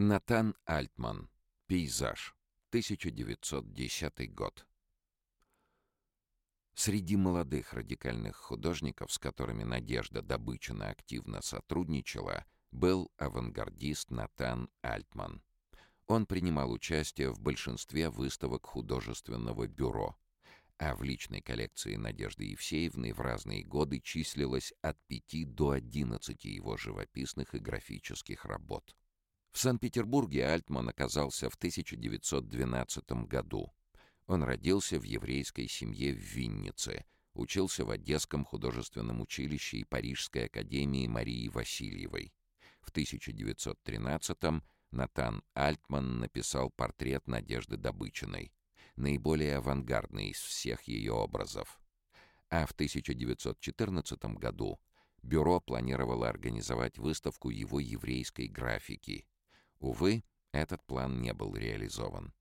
Натан Альтман. Пейзаж. 1910 год. Среди молодых радикальных художников, с которыми Надежда Добычина активно сотрудничала, был авангардист Натан Альтман. Он принимал участие в большинстве выставок художественного бюро, а в личной коллекции Надежды Евсеевны в разные годы числилось от 5 до 11 его живописных и графических работ. В Санкт-Петербурге Альтман оказался в 1912 году. Он родился в еврейской семье в Виннице, учился в Одесском художественном училище и Парижской академии Марии Васильевой. В 1913-м Натан Альтман написал портрет Надежды Добычиной, наиболее авангардный из всех ее образов. А в 1914 году бюро планировало организовать выставку его еврейской графики — Увы, этот план не был реализован.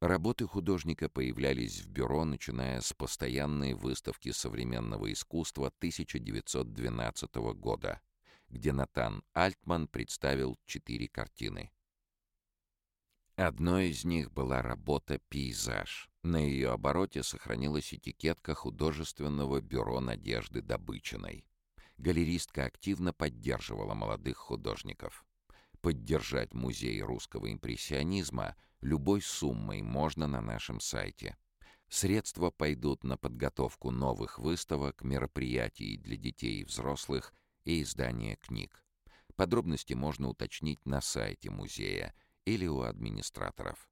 Работы художника появлялись в бюро, начиная с постоянной выставки современного искусства 1912 года, где Натан Альтман представил четыре картины. Одной из них была работа «Пейзаж». На ее обороте сохранилась этикетка художественного бюро Надежды Добычиной. Галеристка активно поддерживала молодых художников. Поддержать музей русского импрессионизма любой суммой можно на нашем сайте. Средства пойдут на подготовку новых выставок, мероприятий для детей и взрослых и издание книг. Подробности можно уточнить на сайте музея или у администраторов.